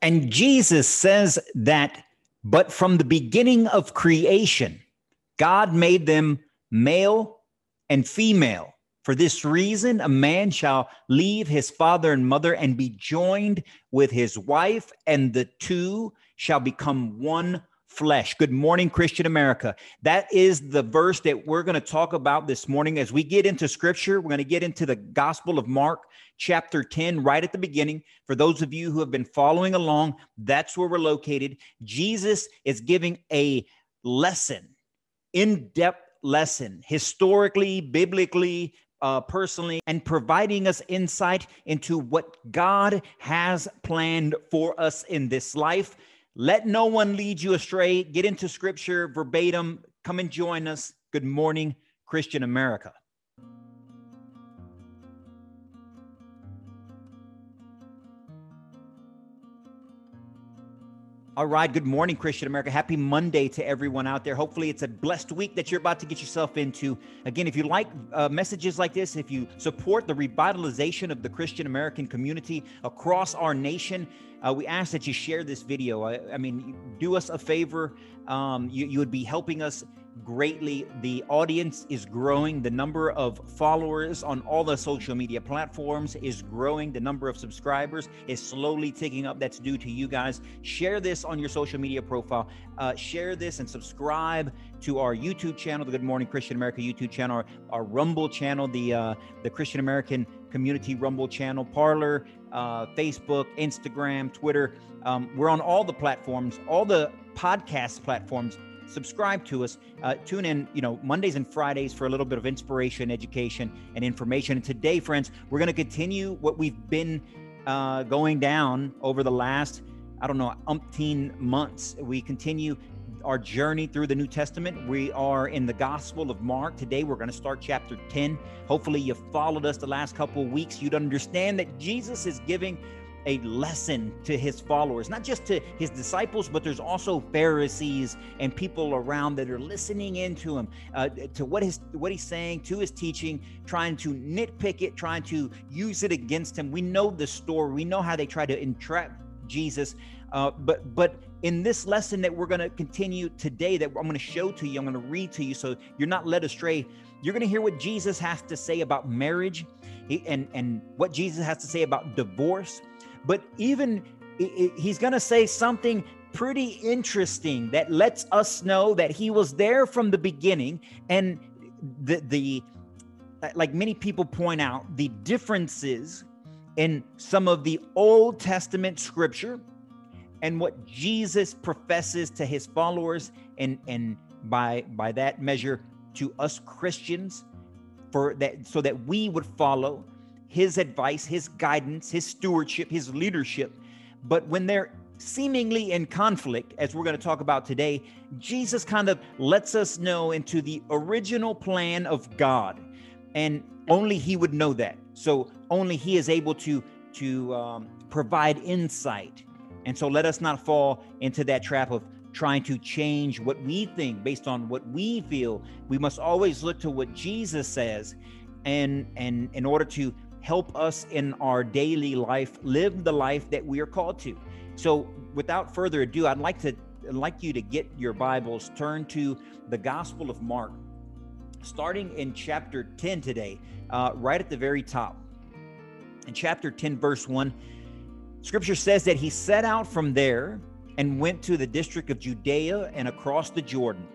And Jesus says that, but from the beginning of creation, God made them male and female. For this reason, a man shall leave his father and mother and be joined with his wife, and the two shall become one flesh. Good morning, Christian America. That is the verse that we're going to talk about this morning. As we get into scripture, we're going to get into the Gospel of Mark, chapter 10, right at the beginning. For those of you who have been following along, that's where we're located. Jesus is giving a lesson, in depth lesson, historically, biblically, uh, personally and providing us insight into what God has planned for us in this life. Let no one lead you astray. Get into scripture verbatim. Come and join us. Good morning, Christian America. All right. Good morning, Christian America. Happy Monday to everyone out there. Hopefully, it's a blessed week that you're about to get yourself into. Again, if you like uh, messages like this, if you support the revitalization of the Christian American community across our nation, uh, we ask that you share this video. I, I mean, do us a favor. Um, you, you would be helping us greatly. The audience is growing. The number of followers on all the social media platforms is growing. The number of subscribers is slowly ticking up. That's due to you guys. Share this on your social media profile. Uh, share this and subscribe to our YouTube channel, the Good Morning Christian America YouTube channel, our, our Rumble channel, the uh, the Christian American Community Rumble channel, Parler, uh, Facebook, Instagram, Twitter. Um, we're on all the platforms, all the podcast platforms subscribe to us. Uh, tune in, you know, Mondays and Fridays for a little bit of inspiration, education, and information. And today, friends, we're going to continue what we've been uh, going down over the last, I don't know, umpteen months. We continue our journey through the New Testament. We are in the Gospel of Mark. Today, we're going to start chapter 10. Hopefully, you followed us the last couple of weeks. You'd understand that Jesus is giving a lesson to his followers, not just to his disciples, but there's also Pharisees and people around that are listening into him, uh, to what his what he's saying, to his teaching, trying to nitpick it, trying to use it against him. We know the story. We know how they try to entrap Jesus. Uh, but but in this lesson that we're going to continue today, that I'm going to show to you, I'm going to read to you, so you're not led astray. You're going to hear what Jesus has to say about marriage, and and what Jesus has to say about divorce but even he's going to say something pretty interesting that lets us know that he was there from the beginning. And the the uh, like many people point out the differences in some of the Old Testament scripture and what Jesus professes to his followers and and by by that measure to us Christians for that so that we would follow his advice, his guidance, his stewardship, his leadership. But when they're seemingly in conflict, as we're going to talk about today, Jesus kind of lets us know into the original plan of God. And only he would know that. So only he is able to to um, provide insight. And so let us not fall into that trap of trying to change what we think based on what we feel. We must always look to what Jesus says and and in order to help us in our daily life live the life that we are called to. So, without further ado, I'd like to I'd like you to get your Bibles, turn to the Gospel of Mark, starting in chapter 10 today, uh, right at the very top. In chapter 10, verse 1, scripture says that he set out from there and went to the district of Judea and across the Jordan.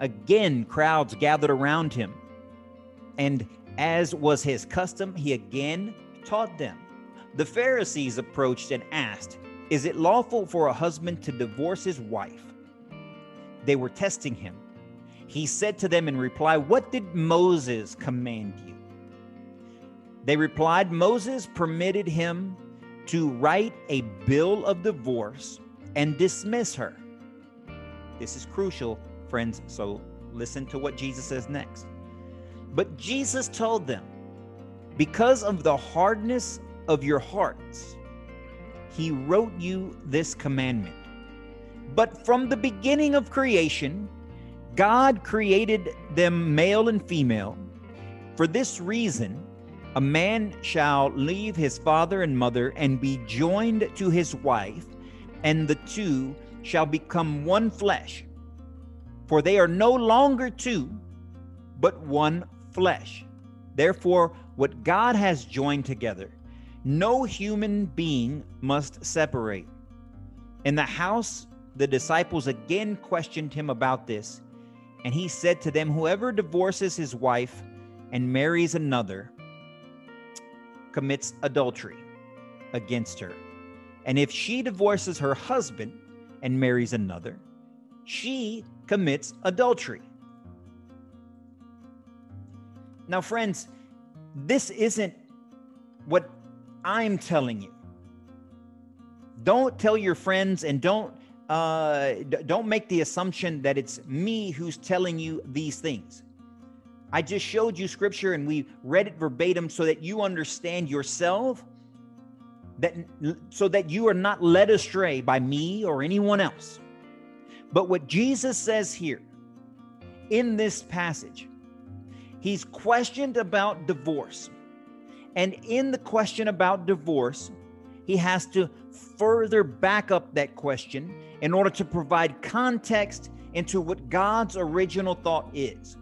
Again, crowds gathered around him. And as was his custom, he again taught them. The Pharisees approached and asked, Is it lawful for a husband to divorce his wife? They were testing him. He said to them in reply, What did Moses command you? They replied, Moses permitted him to write a bill of divorce and dismiss her. This is crucial, friends, so listen to what Jesus says next. But Jesus told them, Because of the hardness of your hearts, he wrote you this commandment. But from the beginning of creation, God created them male and female. For this reason, a man shall leave his father and mother and be joined to his wife, and the two shall become one flesh. For they are no longer two, but one flesh. Therefore, what God has joined together, no human being must separate. In the house, the disciples again questioned him about this, and he said to them, Whoever divorces his wife and marries another commits adultery against her. And if she divorces her husband and marries another, she commits adultery. Now, friends, this isn't what I'm telling you. Don't tell your friends and don't uh, don't make the assumption that it's me who's telling you these things. I just showed you scripture and we read it verbatim so that you understand yourself that so that you are not led astray by me or anyone else. But what Jesus says here in this passage, he's questioned about divorce. And in the question about divorce, he has to further back up that question in order to provide context into what God's original thought is.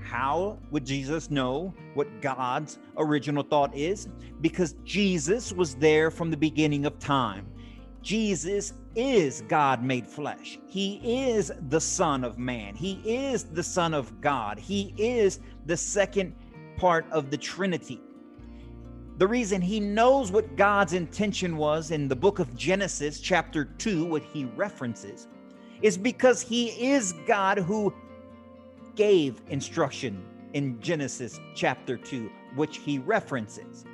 How would Jesus know what God's original thought is? Because Jesus was there from the beginning of time. Jesus is God made flesh. He is the Son of Man. He is the Son of God. He is the second part of the Trinity. The reason he knows what God's intention was in the book of Genesis, chapter 2, what he references, is because he is God who gave instruction in Genesis chapter 2, which he references.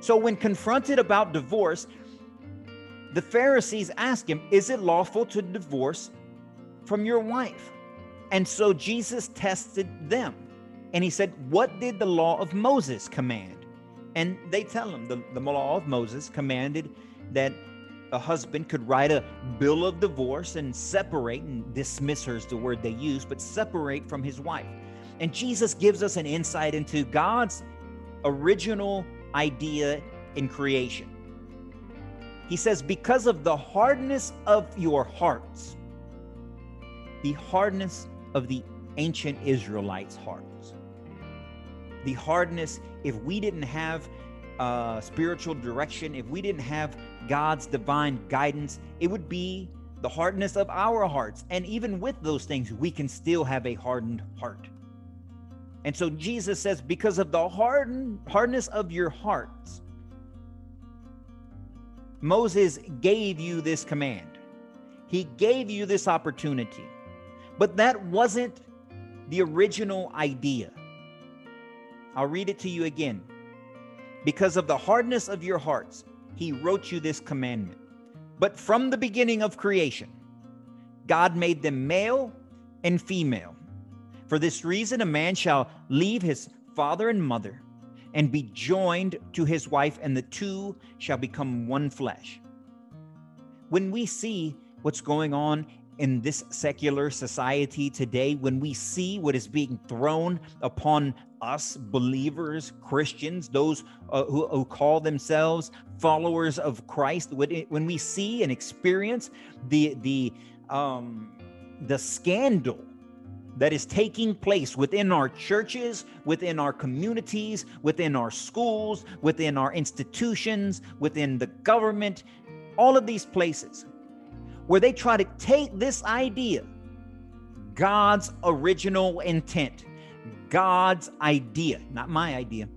So, when confronted about divorce, the Pharisees ask him, Is it lawful to divorce from your wife? And so Jesus tested them. And he said, What did the law of Moses command? And they tell him the, the law of Moses commanded that a husband could write a bill of divorce and separate and dismiss her is the word they use, but separate from his wife. And Jesus gives us an insight into God's original idea in creation. He says, Because of the hardness of your hearts, the hardness of the ancient Israelites' hearts, the hardness, if we didn't have uh, spiritual direction, if we didn't have God's divine guidance, it would be the hardness of our hearts. And even with those things, we can still have a hardened heart. And so Jesus says, because of the hardened hardness of your hearts, Moses gave you this command. He gave you this opportunity. But that wasn't the original idea. I'll read it to you again. Because of the hardness of your hearts, he wrote you this commandment. But from the beginning of creation, God made them male and female. For this reason, a man shall leave his father and mother and be joined to his wife, and the two shall become one flesh. When we see what's going on in this secular society today, when we see what is being thrown upon us believers, Christians, those uh, who, who, call themselves followers of Christ, when, it, when we see and experience the the um, the scandal that is taking place within our churches, within our communities, within our schools, within our institutions, within the government, all of these places where they try to take this idea, God's original intent, God's idea, not my idea.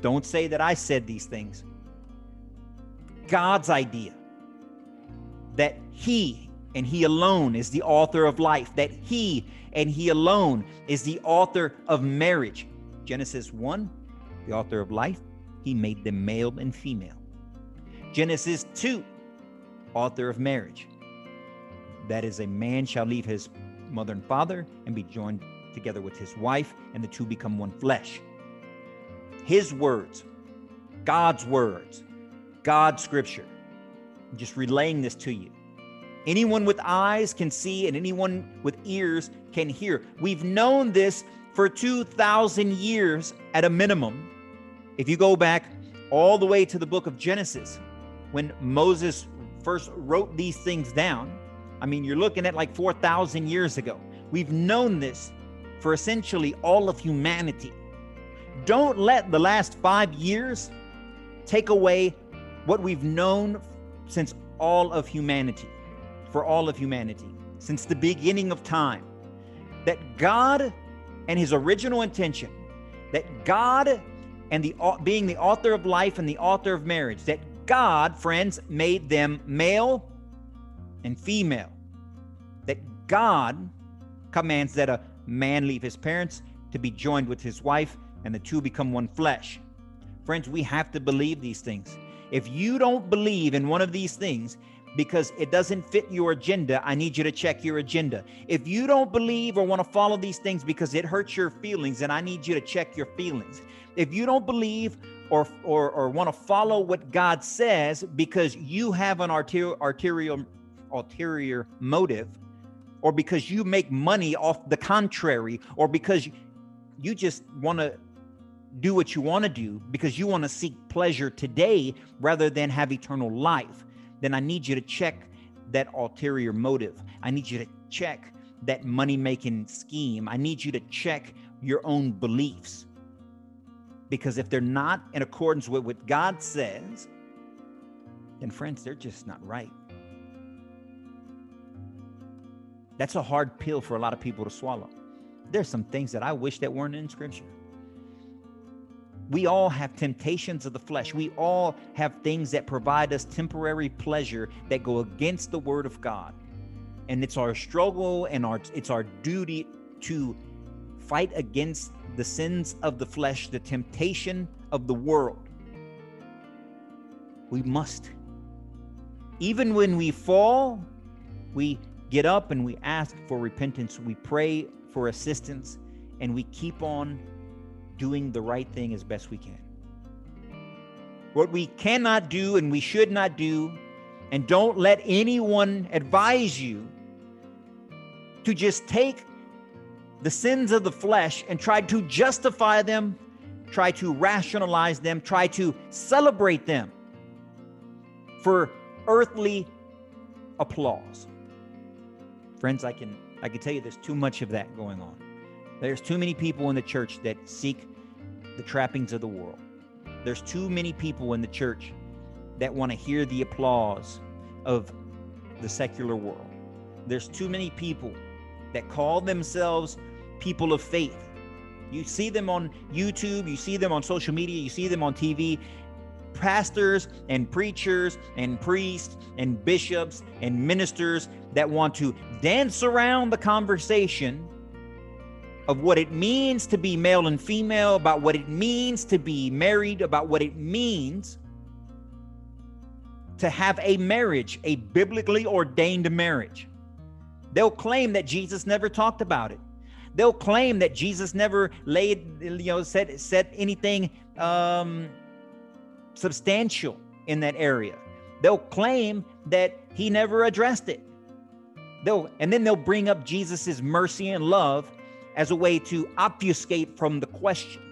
Don't say that I said these things. God's idea that He and He alone is the author of life, that He and He alone is the author of marriage. Genesis 1, the author of life, He made them male and female. Genesis 2, author of marriage. That is, a man shall leave his mother and father and be joined together with his wife, and the two become one flesh. His words, God's words, God's scripture. I'm just relaying this to you. Anyone with eyes can see, and anyone with ears can hear. We've known this for 2,000 years at a minimum. If you go back all the way to the book of Genesis, when Moses first wrote these things down, I mean, you're looking at like 4,000 years ago. We've known this for essentially all of humanity. Don't let the last five years take away what we've known since all of humanity, for all of humanity, since the beginning of time. That God and his original intention, that God and the being the author of life and the author of marriage, that God, friends, made them male and female. That God commands that a man leave his parents to be joined with his wife and the two become one flesh. Friends, we have to believe these things. If you don't believe in one of these things because it doesn't fit your agenda, I need you to check your agenda. If you don't believe or want to follow these things because it hurts your feelings, then I need you to check your feelings. If you don't believe or or, or want to follow what God says because you have an arterial arterial ulterior motive, or because you make money off the contrary, or because you just want to do what you want to do because you want to seek pleasure today rather than have eternal life, then I need you to check that ulterior motive. I need you to check that money making scheme. I need you to check your own beliefs. Because if they're not in accordance with what God says, then friends, they're just not right. That's a hard pill for a lot of people to swallow. There's some things that I wish that weren't in scripture. We all have temptations of the flesh. We all have things that provide us temporary pleasure that go against the word of God. And it's our struggle and our it's our duty to fight against the sins of the flesh, the temptation of the world. We must. Even when we fall, we get up and we ask for repentance. We pray for assistance and we keep on doing the right thing as best we can. What we cannot do and we should not do, and don't let anyone advise you to just take the sins of the flesh and try to justify them, try to rationalize them, try to celebrate them for earthly applause. Friends, I can I can tell you there's too much of that going on. There's too many people in the church that seek the trappings of the world. There's too many people in the church that want to hear the applause of the secular world. There's too many people that call themselves people of faith. You see them on YouTube, you see them on social media, you see them on TV. Pastors and preachers and priests and bishops and ministers that want to dance around the conversation of what it means to be male and female, about what it means to be married, about what it means to have a marriage, a biblically ordained marriage. They'll claim that Jesus never talked about it. They'll claim that Jesus never laid, you know, said said anything um, substantial in that area. They'll claim that he never addressed it. They'll and then they'll bring up Jesus's mercy and love as a way to obfuscate from the question.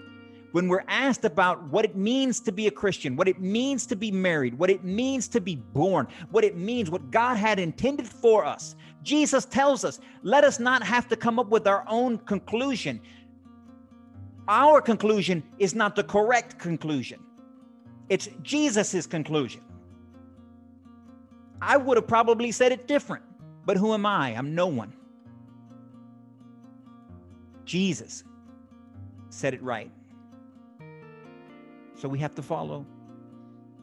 When we're asked about what it means to be a Christian, what it means to be married, what it means to be born, what it means, what God had intended for us, Jesus tells us, let us not have to come up with our own conclusion. Our conclusion is not the correct conclusion, it's Jesus's conclusion. I would have probably said it different, but who am I? I'm no one. Jesus said it right. So we have to follow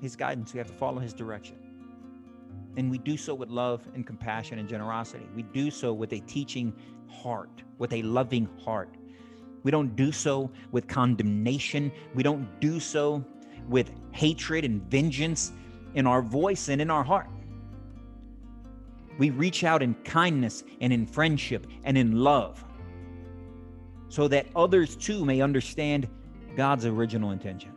his guidance, we have to follow his direction. And we do so with love and compassion and generosity. We do so with a teaching heart, with a loving heart. We don't do so with condemnation. We don't do so with hatred and vengeance in our voice and in our heart. We reach out in kindness and in friendship and in love so that others too may understand God's original intention.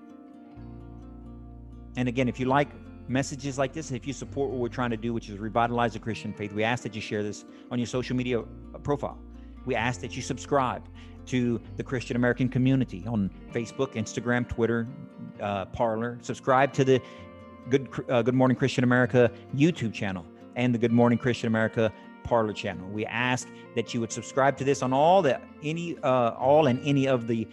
And again, if you like messages like this, if you support what we're trying to do, which is revitalize the Christian faith, we ask that you share this on your social media profile. We ask that you subscribe to the Christian American community on Facebook, Instagram, Twitter, uh, Parler. Subscribe to the Good uh, Good Morning Christian America YouTube channel and the Good Morning Christian America Parler channel. We ask that you would subscribe to this on all the any uh, all and any of the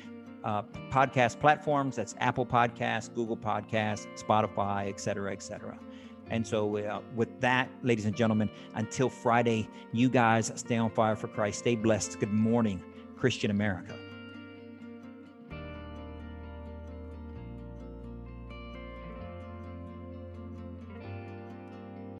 uh, podcast platforms. That's Apple Podcasts, Google Podcasts, Spotify, et cetera, et cetera. And so, uh, with that, ladies and gentlemen, until Friday, you guys stay on fire for Christ. Stay blessed. Good morning, Christian America.